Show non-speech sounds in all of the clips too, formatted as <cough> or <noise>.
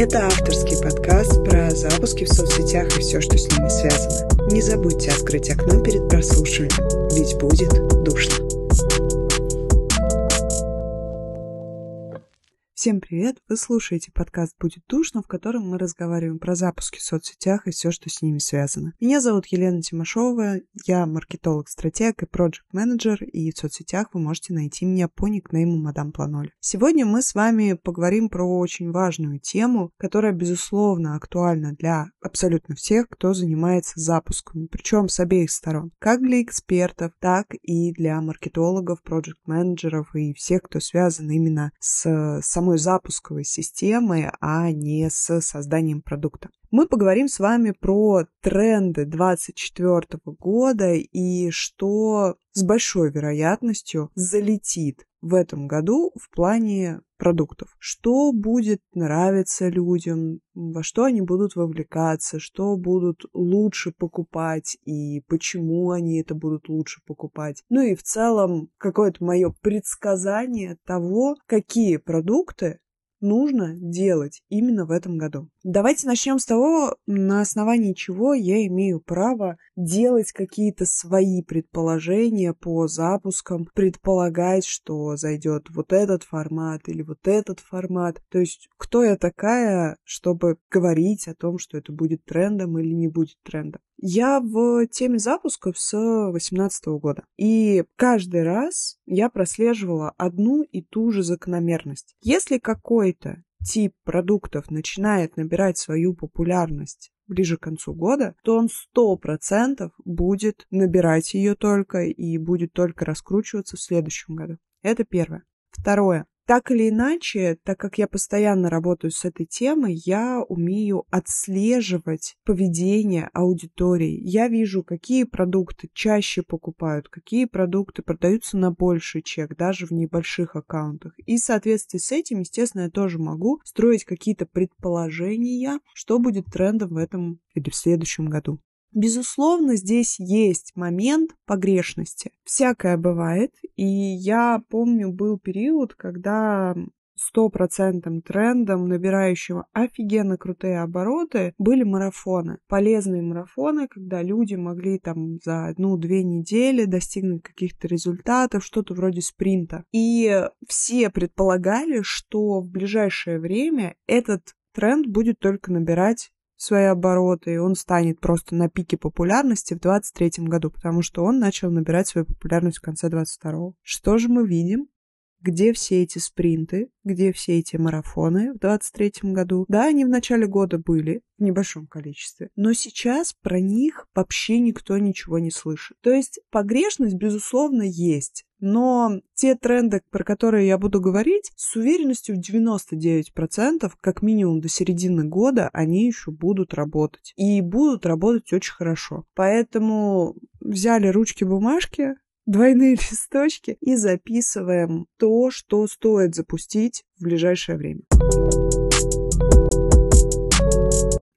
Это авторский подкаст про запуски в соцсетях и все, что с ними связано. Не забудьте открыть окно перед прослушиванием, ведь будет душно. Всем привет! Вы слушаете подкаст «Будет душно», в котором мы разговариваем про запуски в соцсетях и все, что с ними связано. Меня зовут Елена Тимошова, я маркетолог-стратег и проект-менеджер, и в соцсетях вы можете найти меня по никнейму Мадам Планоль. Сегодня мы с вами поговорим про очень важную тему, которая, безусловно, актуальна для абсолютно всех, кто занимается запусками, причем с обеих сторон, как для экспертов, так и для маркетологов, проект-менеджеров и всех, кто связан именно с самой самой запусковой системы, а не с созданием продукта. Мы поговорим с вами про тренды 2024 года и что с большой вероятностью залетит в этом году в плане продуктов. Что будет нравиться людям, во что они будут вовлекаться, что будут лучше покупать и почему они это будут лучше покупать. Ну и в целом какое-то мое предсказание того, какие продукты нужно делать именно в этом году. Давайте начнем с того, на основании чего я имею право делать какие-то свои предположения по запускам, предполагать, что зайдет вот этот формат или вот этот формат. То есть, кто я такая, чтобы говорить о том, что это будет трендом или не будет трендом. Я в теме запусков с 2018 года. И каждый раз я прослеживала одну и ту же закономерность. Если какой-то тип продуктов начинает набирать свою популярность ближе к концу года, то он сто процентов будет набирать ее только и будет только раскручиваться в следующем году. Это первое. Второе. Так или иначе, так как я постоянно работаю с этой темой, я умею отслеживать поведение аудитории. Я вижу, какие продукты чаще покупают, какие продукты продаются на больший чек, даже в небольших аккаунтах. И в соответствии с этим, естественно, я тоже могу строить какие-то предположения, что будет трендом в этом или в следующем году. Безусловно, здесь есть момент погрешности. Всякое бывает, и я помню, был период, когда стопроцентным трендом, набирающим офигенно крутые обороты, были марафоны. Полезные марафоны, когда люди могли там за одну-две недели достигнуть каких-то результатов, что-то вроде спринта. И все предполагали, что в ближайшее время этот тренд будет только набирать свои обороты, и он станет просто на пике популярности в 2023 году, потому что он начал набирать свою популярность в конце 2022. Что же мы видим? Где все эти спринты, где все эти марафоны в 2023 году? Да, они в начале года были в небольшом количестве, но сейчас про них вообще никто ничего не слышит. То есть погрешность, безусловно, есть. Но те тренды, про которые я буду говорить, с уверенностью в 99%, как минимум до середины года, они еще будут работать. И будут работать очень хорошо. Поэтому взяли ручки-бумажки, двойные <laughs> листочки и записываем то, что стоит запустить в ближайшее время.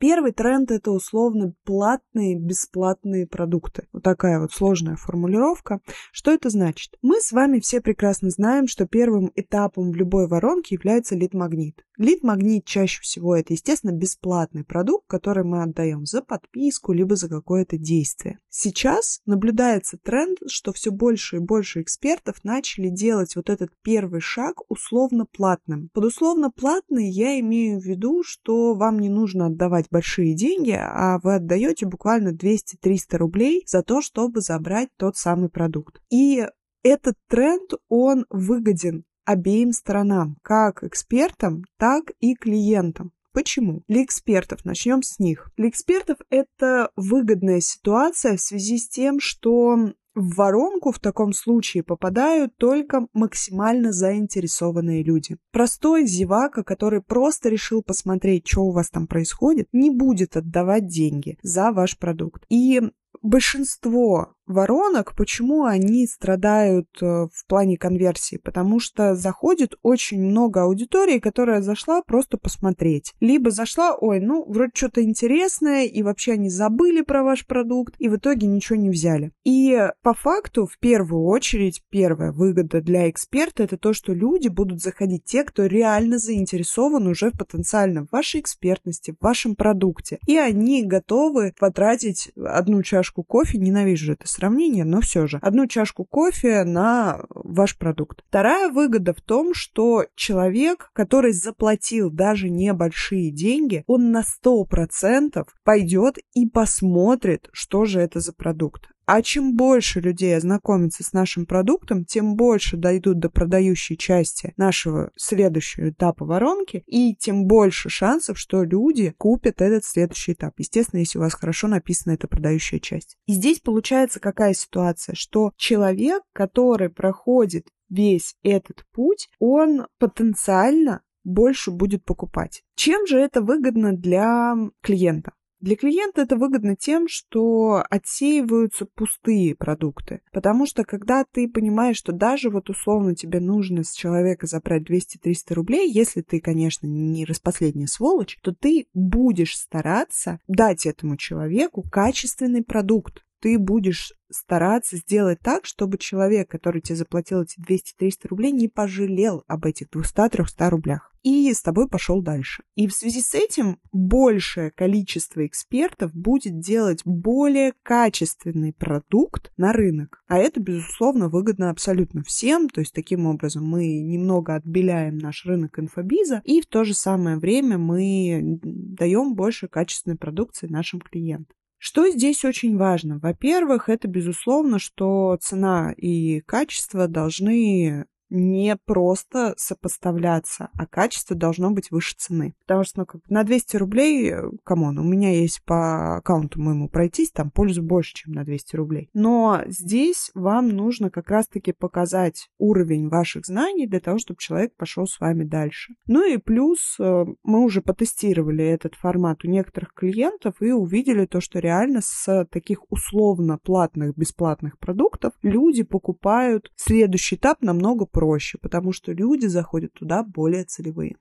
Первый тренд это условно платные, бесплатные продукты. Вот такая вот сложная формулировка. Что это значит? Мы с вами все прекрасно знаем, что первым этапом в любой воронке является лид-магнит. Лид-магнит чаще всего это, естественно, бесплатный продукт, который мы отдаем за подписку, либо за какое-то действие. Сейчас наблюдается тренд, что все больше и больше экспертов начали делать вот этот первый шаг условно платным. Под условно платный я имею в виду, что вам не нужно отдавать большие деньги, а вы отдаете буквально 200-300 рублей за то, чтобы забрать тот самый продукт. И этот тренд, он выгоден обеим сторонам, как экспертам, так и клиентам. Почему? Для экспертов, начнем с них. Для экспертов это выгодная ситуация в связи с тем, что в воронку в таком случае попадают только максимально заинтересованные люди. Простой зевака, который просто решил посмотреть, что у вас там происходит, не будет отдавать деньги за ваш продукт. И большинство воронок, почему они страдают э, в плане конверсии? Потому что заходит очень много аудитории, которая зашла просто посмотреть. Либо зашла, ой, ну, вроде что-то интересное, и вообще они забыли про ваш продукт, и в итоге ничего не взяли. И по факту, в первую очередь, первая выгода для эксперта это то, что люди будут заходить те, кто реально заинтересован уже потенциально в вашей экспертности, в вашем продукте. И они готовы потратить одну чашку кофе, ненавижу это сравнение, но все же, одну чашку кофе на ваш продукт. Вторая выгода в том, что человек, который заплатил даже небольшие деньги, он на 100% пойдет и посмотрит, что же это за продукт. А чем больше людей ознакомится с нашим продуктом, тем больше дойдут до продающей части нашего следующего этапа воронки, и тем больше шансов, что люди купят этот следующий этап. Естественно, если у вас хорошо написана эта продающая часть. И здесь получается какая ситуация, что человек, который проходит весь этот путь, он потенциально больше будет покупать. Чем же это выгодно для клиента? Для клиента это выгодно тем, что отсеиваются пустые продукты. Потому что когда ты понимаешь, что даже вот условно тебе нужно с человека забрать 200-300 рублей, если ты, конечно, не распоследняя сволочь, то ты будешь стараться дать этому человеку качественный продукт ты будешь стараться сделать так, чтобы человек, который тебе заплатил эти 200-300 рублей, не пожалел об этих 200-300 рублях и с тобой пошел дальше. И в связи с этим большее количество экспертов будет делать более качественный продукт на рынок. А это, безусловно, выгодно абсолютно всем. То есть таким образом мы немного отбеляем наш рынок инфобиза и в то же самое время мы даем больше качественной продукции нашим клиентам. Что здесь очень важно? Во-первых, это безусловно, что цена и качество должны не просто сопоставляться, а качество должно быть выше цены. Потому что ну, как, на 200 рублей, come on, у меня есть по аккаунту моему пройтись, там пользу больше, чем на 200 рублей. Но здесь вам нужно как раз-таки показать уровень ваших знаний для того, чтобы человек пошел с вами дальше. Ну и плюс э, мы уже потестировали этот формат у некоторых клиентов и увидели то, что реально с таких условно платных, бесплатных продуктов люди покупают следующий этап намного проще проще, потому что люди заходят туда более целевые.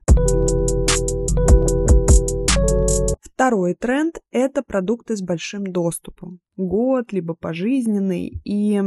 Второй тренд – это продукты с большим доступом. Год, либо пожизненный. И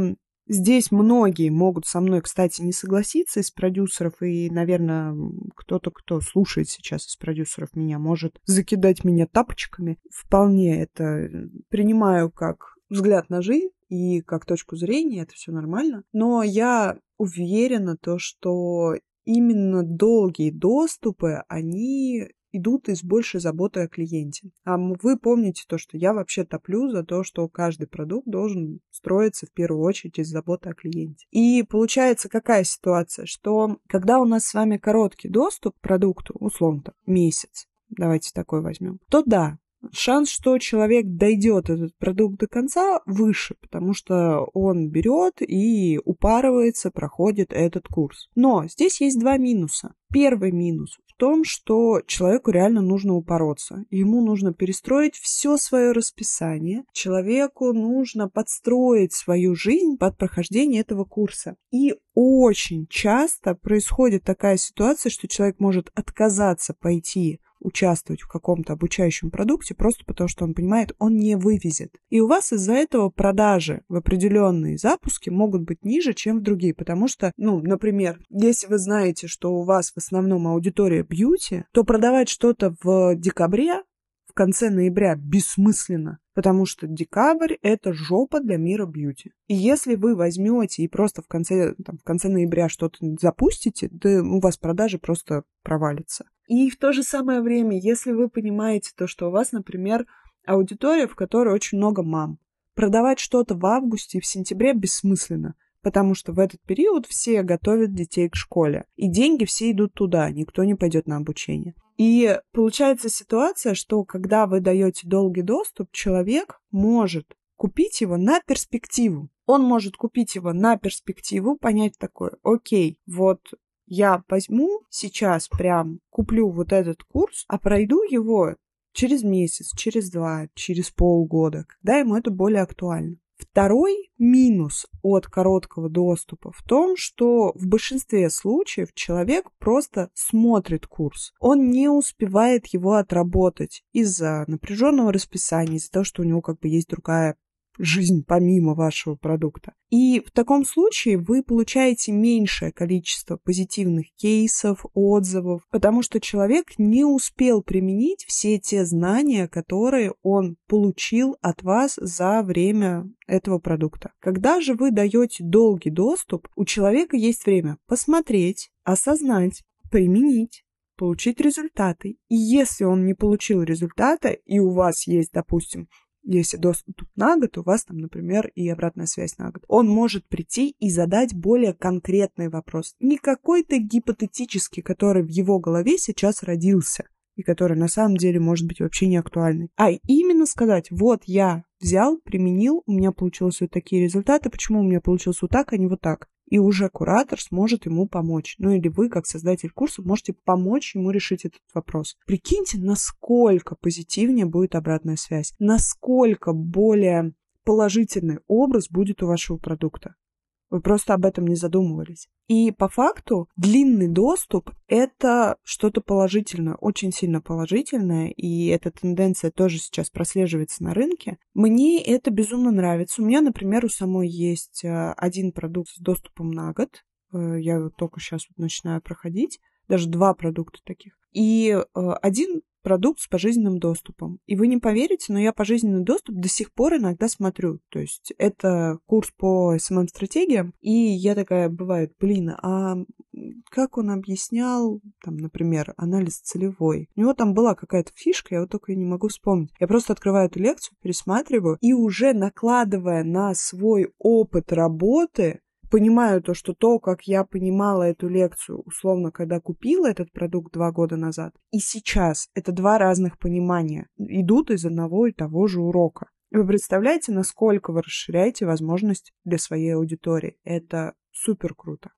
здесь многие могут со мной, кстати, не согласиться из продюсеров. И, наверное, кто-то, кто слушает сейчас из продюсеров меня, может закидать меня тапочками. Вполне это принимаю как взгляд на жизнь и как точку зрения, это все нормально. Но я уверена, то, что именно долгие доступы, они идут из большей заботы о клиенте. А вы помните то, что я вообще топлю за то, что каждый продукт должен строиться в первую очередь из заботы о клиенте. И получается какая ситуация, что когда у нас с вами короткий доступ к продукту, условно, месяц, давайте такой возьмем, то да, шанс, что человек дойдет этот продукт до конца, выше, потому что он берет и упарывается, проходит этот курс. Но здесь есть два минуса. Первый минус в том, что человеку реально нужно упороться. Ему нужно перестроить все свое расписание. Человеку нужно подстроить свою жизнь под прохождение этого курса. И очень часто происходит такая ситуация, что человек может отказаться пойти участвовать в каком-то обучающем продукте просто потому, что он понимает, он не вывезет. И у вас из-за этого продажи в определенные запуски могут быть ниже, чем в другие, потому что, ну, например, если вы знаете, что у вас в основном аудитория бьюти, то продавать что-то в декабре в конце ноября бессмысленно, потому что декабрь — это жопа для мира бьюти. И если вы возьмете и просто в конце, там, в конце ноября что-то запустите, то у вас продажи просто провалятся. И в то же самое время, если вы понимаете то, что у вас, например, аудитория, в которой очень много мам, продавать что-то в августе и в сентябре бессмысленно, потому что в этот период все готовят детей к школе, и деньги все идут туда, никто не пойдет на обучение. И получается ситуация, что когда вы даете долгий доступ, человек может купить его на перспективу. Он может купить его на перспективу, понять такое, окей, вот я возьму сейчас прям, куплю вот этот курс, а пройду его через месяц, через два, через полгода, когда ему это более актуально. Второй минус от короткого доступа в том, что в большинстве случаев человек просто смотрит курс. Он не успевает его отработать из-за напряженного расписания, из-за того, что у него как бы есть другая жизнь помимо вашего продукта. И в таком случае вы получаете меньшее количество позитивных кейсов, отзывов, потому что человек не успел применить все те знания, которые он получил от вас за время этого продукта. Когда же вы даете долгий доступ, у человека есть время посмотреть, осознать, применить, получить результаты. И если он не получил результата, и у вас есть, допустим, если доступ на год, у вас там, например, и обратная связь на год. Он может прийти и задать более конкретный вопрос. Не какой-то гипотетический, который в его голове сейчас родился и который на самом деле может быть вообще не актуальный. А именно сказать, вот я взял, применил, у меня получилось вот такие результаты, почему у меня получилось вот так, а не вот так и уже куратор сможет ему помочь. Ну или вы, как создатель курса, можете помочь ему решить этот вопрос. Прикиньте, насколько позитивнее будет обратная связь, насколько более положительный образ будет у вашего продукта. Вы просто об этом не задумывались. И по факту длинный доступ — это что-то положительное, очень сильно положительное, и эта тенденция тоже сейчас прослеживается на рынке. Мне это безумно нравится. У меня, например, у самой есть э, один продукт с доступом на год. Э, я его только сейчас начинаю проходить. Даже два продукта таких. И э, один продукт с пожизненным доступом. И вы не поверите, но я пожизненный доступ до сих пор иногда смотрю. То есть это курс по SMM-стратегиям, и я такая, бывает, блин, а как он объяснял, там, например, анализ целевой. У него там была какая-то фишка, я вот только не могу вспомнить. Я просто открываю эту лекцию, пересматриваю, и уже накладывая на свой опыт работы, понимаю то, что то, как я понимала эту лекцию, условно, когда купила этот продукт два года назад, и сейчас это два разных понимания, идут из одного и того же урока. Вы представляете, насколько вы расширяете возможность для своей аудитории? Это супер круто.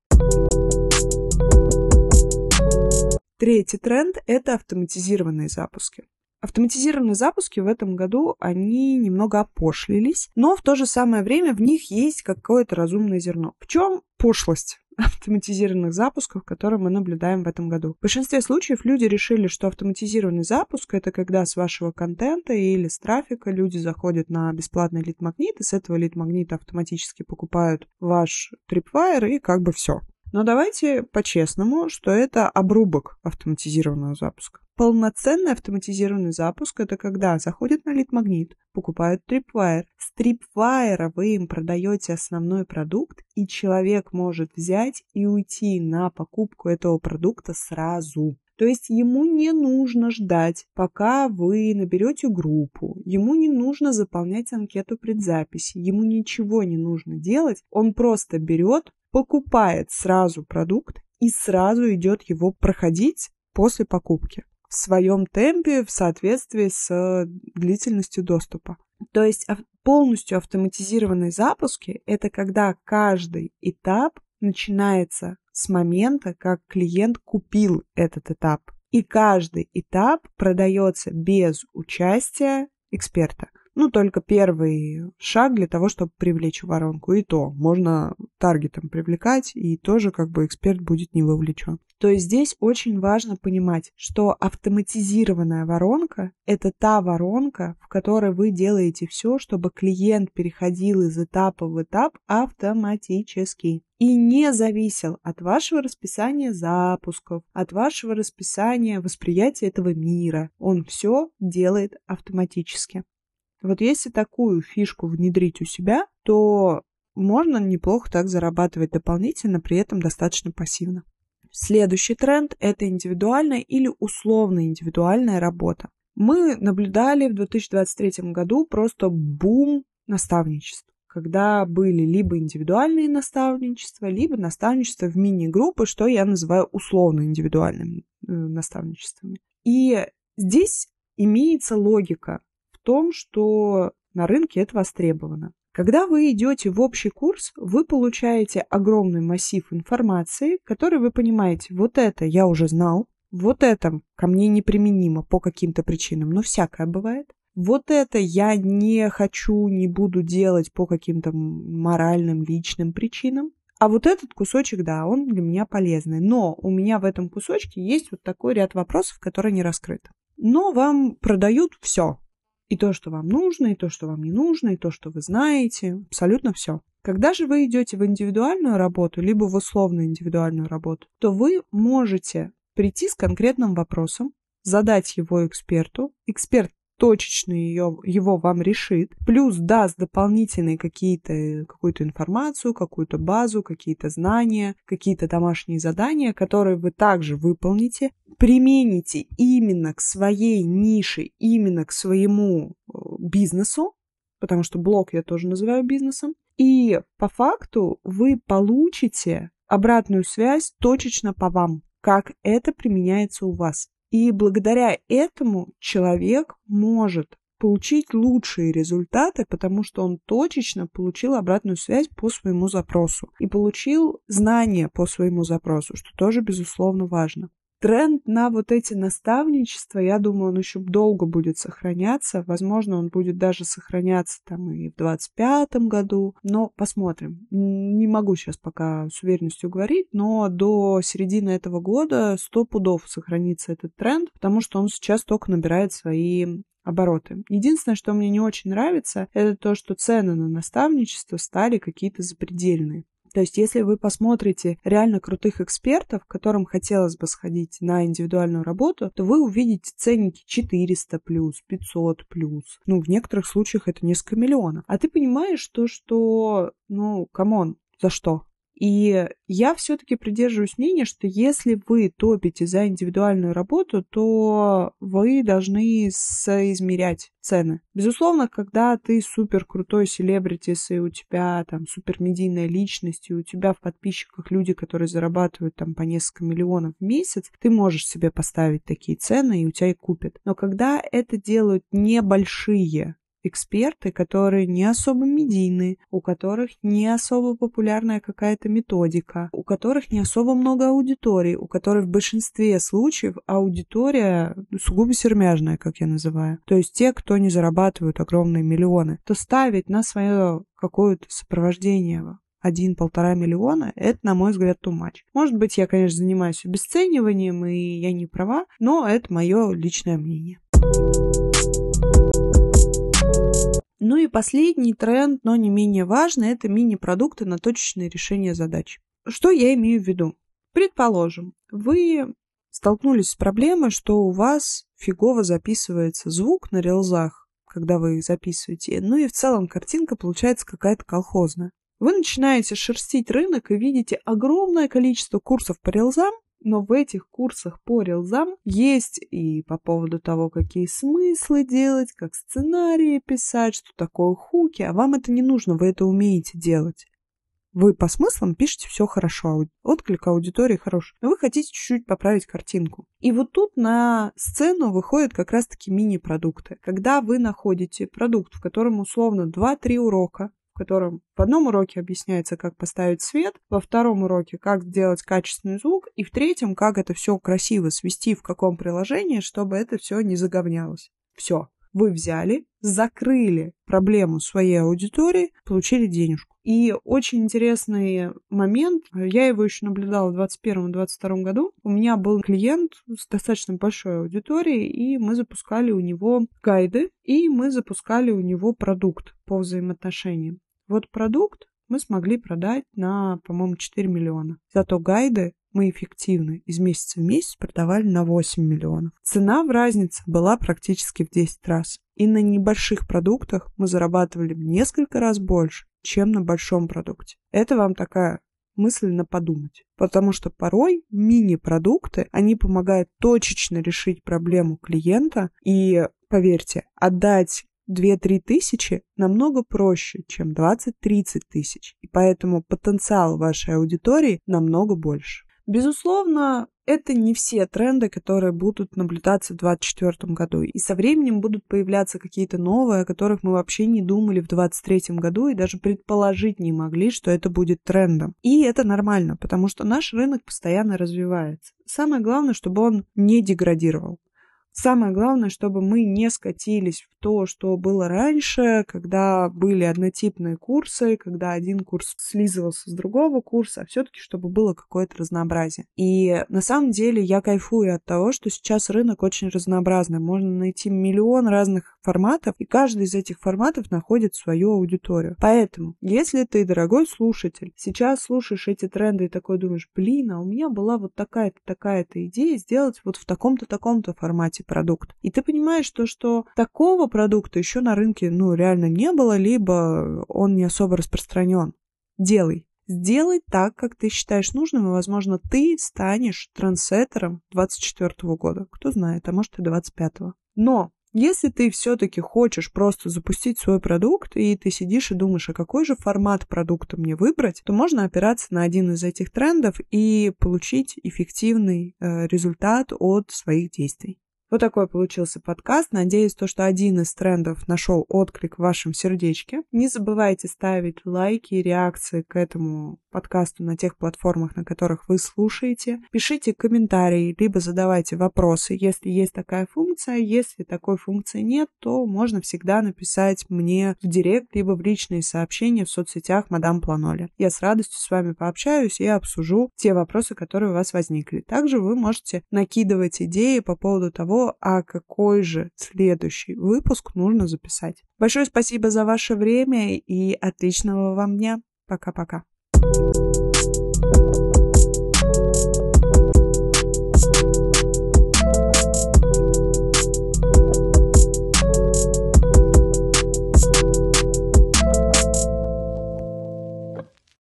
Третий тренд – это автоматизированные запуски. Автоматизированные запуски в этом году, они немного опошлились, но в то же самое время в них есть какое-то разумное зерно. В чем пошлость? <laughs> автоматизированных запусков, которые мы наблюдаем в этом году. В большинстве случаев люди решили, что автоматизированный запуск — это когда с вашего контента или с трафика люди заходят на бесплатный лид-магнит, и с этого лид-магнита автоматически покупают ваш Tripwire, и как бы все. Но давайте по-честному, что это обрубок автоматизированного запуска. Полноценный автоматизированный запуск – это когда заходят на лид-магнит, покупают Tripwire. С Tripwire вы им продаете основной продукт, и человек может взять и уйти на покупку этого продукта сразу. То есть ему не нужно ждать, пока вы наберете группу, ему не нужно заполнять анкету предзаписи, ему ничего не нужно делать, он просто берет, покупает сразу продукт и сразу идет его проходить после покупки в своем темпе в соответствии с длительностью доступа. То есть полностью автоматизированные запуски – это когда каждый этап начинается с момента, как клиент купил этот этап. И каждый этап продается без участия эксперта. Ну, только первый шаг для того, чтобы привлечь воронку. И то можно таргетом привлекать, и тоже как бы эксперт будет не вовлечен. То есть здесь очень важно понимать, что автоматизированная воронка – это та воронка, в которой вы делаете все, чтобы клиент переходил из этапа в этап автоматически и не зависел от вашего расписания запусков, от вашего расписания восприятия этого мира. Он все делает автоматически. Вот если такую фишку внедрить у себя, то можно неплохо так зарабатывать дополнительно, при этом достаточно пассивно. Следующий тренд – это индивидуальная или условно индивидуальная работа. Мы наблюдали в 2023 году просто бум наставничества когда были либо индивидуальные наставничества, либо наставничество в мини-группы, что я называю условно индивидуальными э, наставничествами. И здесь имеется логика том, что на рынке это востребовано. Когда вы идете в общий курс, вы получаете огромный массив информации, который вы понимаете, вот это я уже знал, вот это ко мне неприменимо по каким-то причинам, но всякое бывает. Вот это я не хочу, не буду делать по каким-то моральным, личным причинам. А вот этот кусочек, да, он для меня полезный. Но у меня в этом кусочке есть вот такой ряд вопросов, которые не раскрыты. Но вам продают все. И то, что вам нужно, и то, что вам не нужно, и то, что вы знаете, абсолютно все. Когда же вы идете в индивидуальную работу, либо в условно индивидуальную работу, то вы можете прийти с конкретным вопросом, задать его эксперту. Эксперт точечно ее, его вам решит, плюс даст дополнительные какие-то, какую-то информацию, какую-то базу, какие-то знания, какие-то домашние задания, которые вы также выполните, примените именно к своей нише, именно к своему э, бизнесу, потому что блог я тоже называю бизнесом, и по факту вы получите обратную связь точечно по вам, как это применяется у вас. И благодаря этому человек может получить лучшие результаты, потому что он точечно получил обратную связь по своему запросу и получил знания по своему запросу, что тоже, безусловно, важно тренд на вот эти наставничества, я думаю, он еще долго будет сохраняться. Возможно, он будет даже сохраняться там и в 25 году. Но посмотрим. Не могу сейчас пока с уверенностью говорить, но до середины этого года 100 пудов сохранится этот тренд, потому что он сейчас только набирает свои обороты. Единственное, что мне не очень нравится, это то, что цены на наставничество стали какие-то запредельные. То есть, если вы посмотрите реально крутых экспертов, которым хотелось бы сходить на индивидуальную работу, то вы увидите ценники 400 плюс, 500 плюс. Ну, в некоторых случаях это несколько миллионов. А ты понимаешь то, что, ну, come on, за что? И я все-таки придерживаюсь мнения, что если вы топите за индивидуальную работу, то вы должны соизмерять цены. Безусловно, когда ты супер крутой celebrities, и у тебя там супер медийная личность, и у тебя в подписчиках люди, которые зарабатывают там по несколько миллионов в месяц, ты можешь себе поставить такие цены, и у тебя их купят. Но когда это делают небольшие эксперты, которые не особо медийные, у которых не особо популярная какая-то методика, у которых не особо много аудитории, у которых в большинстве случаев аудитория сугубо сермяжная, как я называю. То есть те, кто не зарабатывают огромные миллионы, то ставить на свое какое-то сопровождение один-полтора миллиона, это, на мой взгляд, too much. Может быть, я, конечно, занимаюсь обесцениванием, и я не права, но это мое личное мнение. Ну и последний тренд, но не менее важный, это мини-продукты на точечное решение задач. Что я имею в виду? Предположим, вы столкнулись с проблемой, что у вас фигово записывается звук на релзах, когда вы их записываете, ну и в целом картинка получается какая-то колхозная. Вы начинаете шерстить рынок и видите огромное количество курсов по релзам, но в этих курсах по релзам есть и по поводу того, какие смыслы делать, как сценарии писать, что такое хуки, а вам это не нужно, вы это умеете делать. Вы по смыслам пишете все хорошо, отклик аудитории хороший, но вы хотите чуть-чуть поправить картинку. И вот тут на сцену выходят как раз-таки мини-продукты. Когда вы находите продукт, в котором условно 2-3 урока, котором в одном уроке объясняется, как поставить свет, во втором уроке, как сделать качественный звук, и в третьем, как это все красиво свести в каком приложении, чтобы это все не заговнялось. Все. Вы взяли, закрыли проблему своей аудитории, получили денежку. И очень интересный момент, я его еще наблюдала в 2021-2022 году. У меня был клиент с достаточно большой аудиторией, и мы запускали у него гайды, и мы запускали у него продукт по взаимоотношениям. Вот продукт мы смогли продать на, по-моему, 4 миллиона. Зато гайды мы эффективно из месяца в месяц продавали на 8 миллионов. Цена в разнице была практически в 10 раз. И на небольших продуктах мы зарабатывали в несколько раз больше, чем на большом продукте. Это вам такая мысль на подумать. Потому что порой мини-продукты, они помогают точечно решить проблему клиента и, поверьте, отдать 2-3 тысячи намного проще, чем 20-30 тысяч. И поэтому потенциал вашей аудитории намного больше. Безусловно, это не все тренды, которые будут наблюдаться в 2024 году. И со временем будут появляться какие-то новые, о которых мы вообще не думали в 2023 году и даже предположить не могли, что это будет трендом. И это нормально, потому что наш рынок постоянно развивается. Самое главное, чтобы он не деградировал. Самое главное, чтобы мы не скатились то, что было раньше, когда были однотипные курсы, когда один курс слизывался с другого курса, а все-таки чтобы было какое-то разнообразие. И на самом деле я кайфую от того, что сейчас рынок очень разнообразный. Можно найти миллион разных форматов, и каждый из этих форматов находит свою аудиторию. Поэтому, если ты, дорогой слушатель, сейчас слушаешь эти тренды и такой думаешь, блин, а у меня была вот такая-то, такая-то идея сделать вот в таком-то, таком-то формате продукт. И ты понимаешь то, что такого продукта еще на рынке, ну, реально не было, либо он не особо распространен. Делай. Сделай так, как ты считаешь нужным, и, возможно, ты станешь трансеттером 24 года. Кто знает, а может и 25 -го. Но если ты все-таки хочешь просто запустить свой продукт, и ты сидишь и думаешь, а какой же формат продукта мне выбрать, то можно опираться на один из этих трендов и получить эффективный э, результат от своих действий. Вот такой получился подкаст. Надеюсь, то, что один из трендов нашел отклик в вашем сердечке. Не забывайте ставить лайки и реакции к этому подкасту на тех платформах, на которых вы слушаете. Пишите комментарии, либо задавайте вопросы, если есть такая функция. Если такой функции нет, то можно всегда написать мне в директ, либо в личные сообщения в соцсетях Мадам Планоли. Я с радостью с вами пообщаюсь и обсужу те вопросы, которые у вас возникли. Также вы можете накидывать идеи по поводу а какой же следующий выпуск нужно записать. Большое спасибо за ваше время и отличного вам дня. Пока-пока. Thank you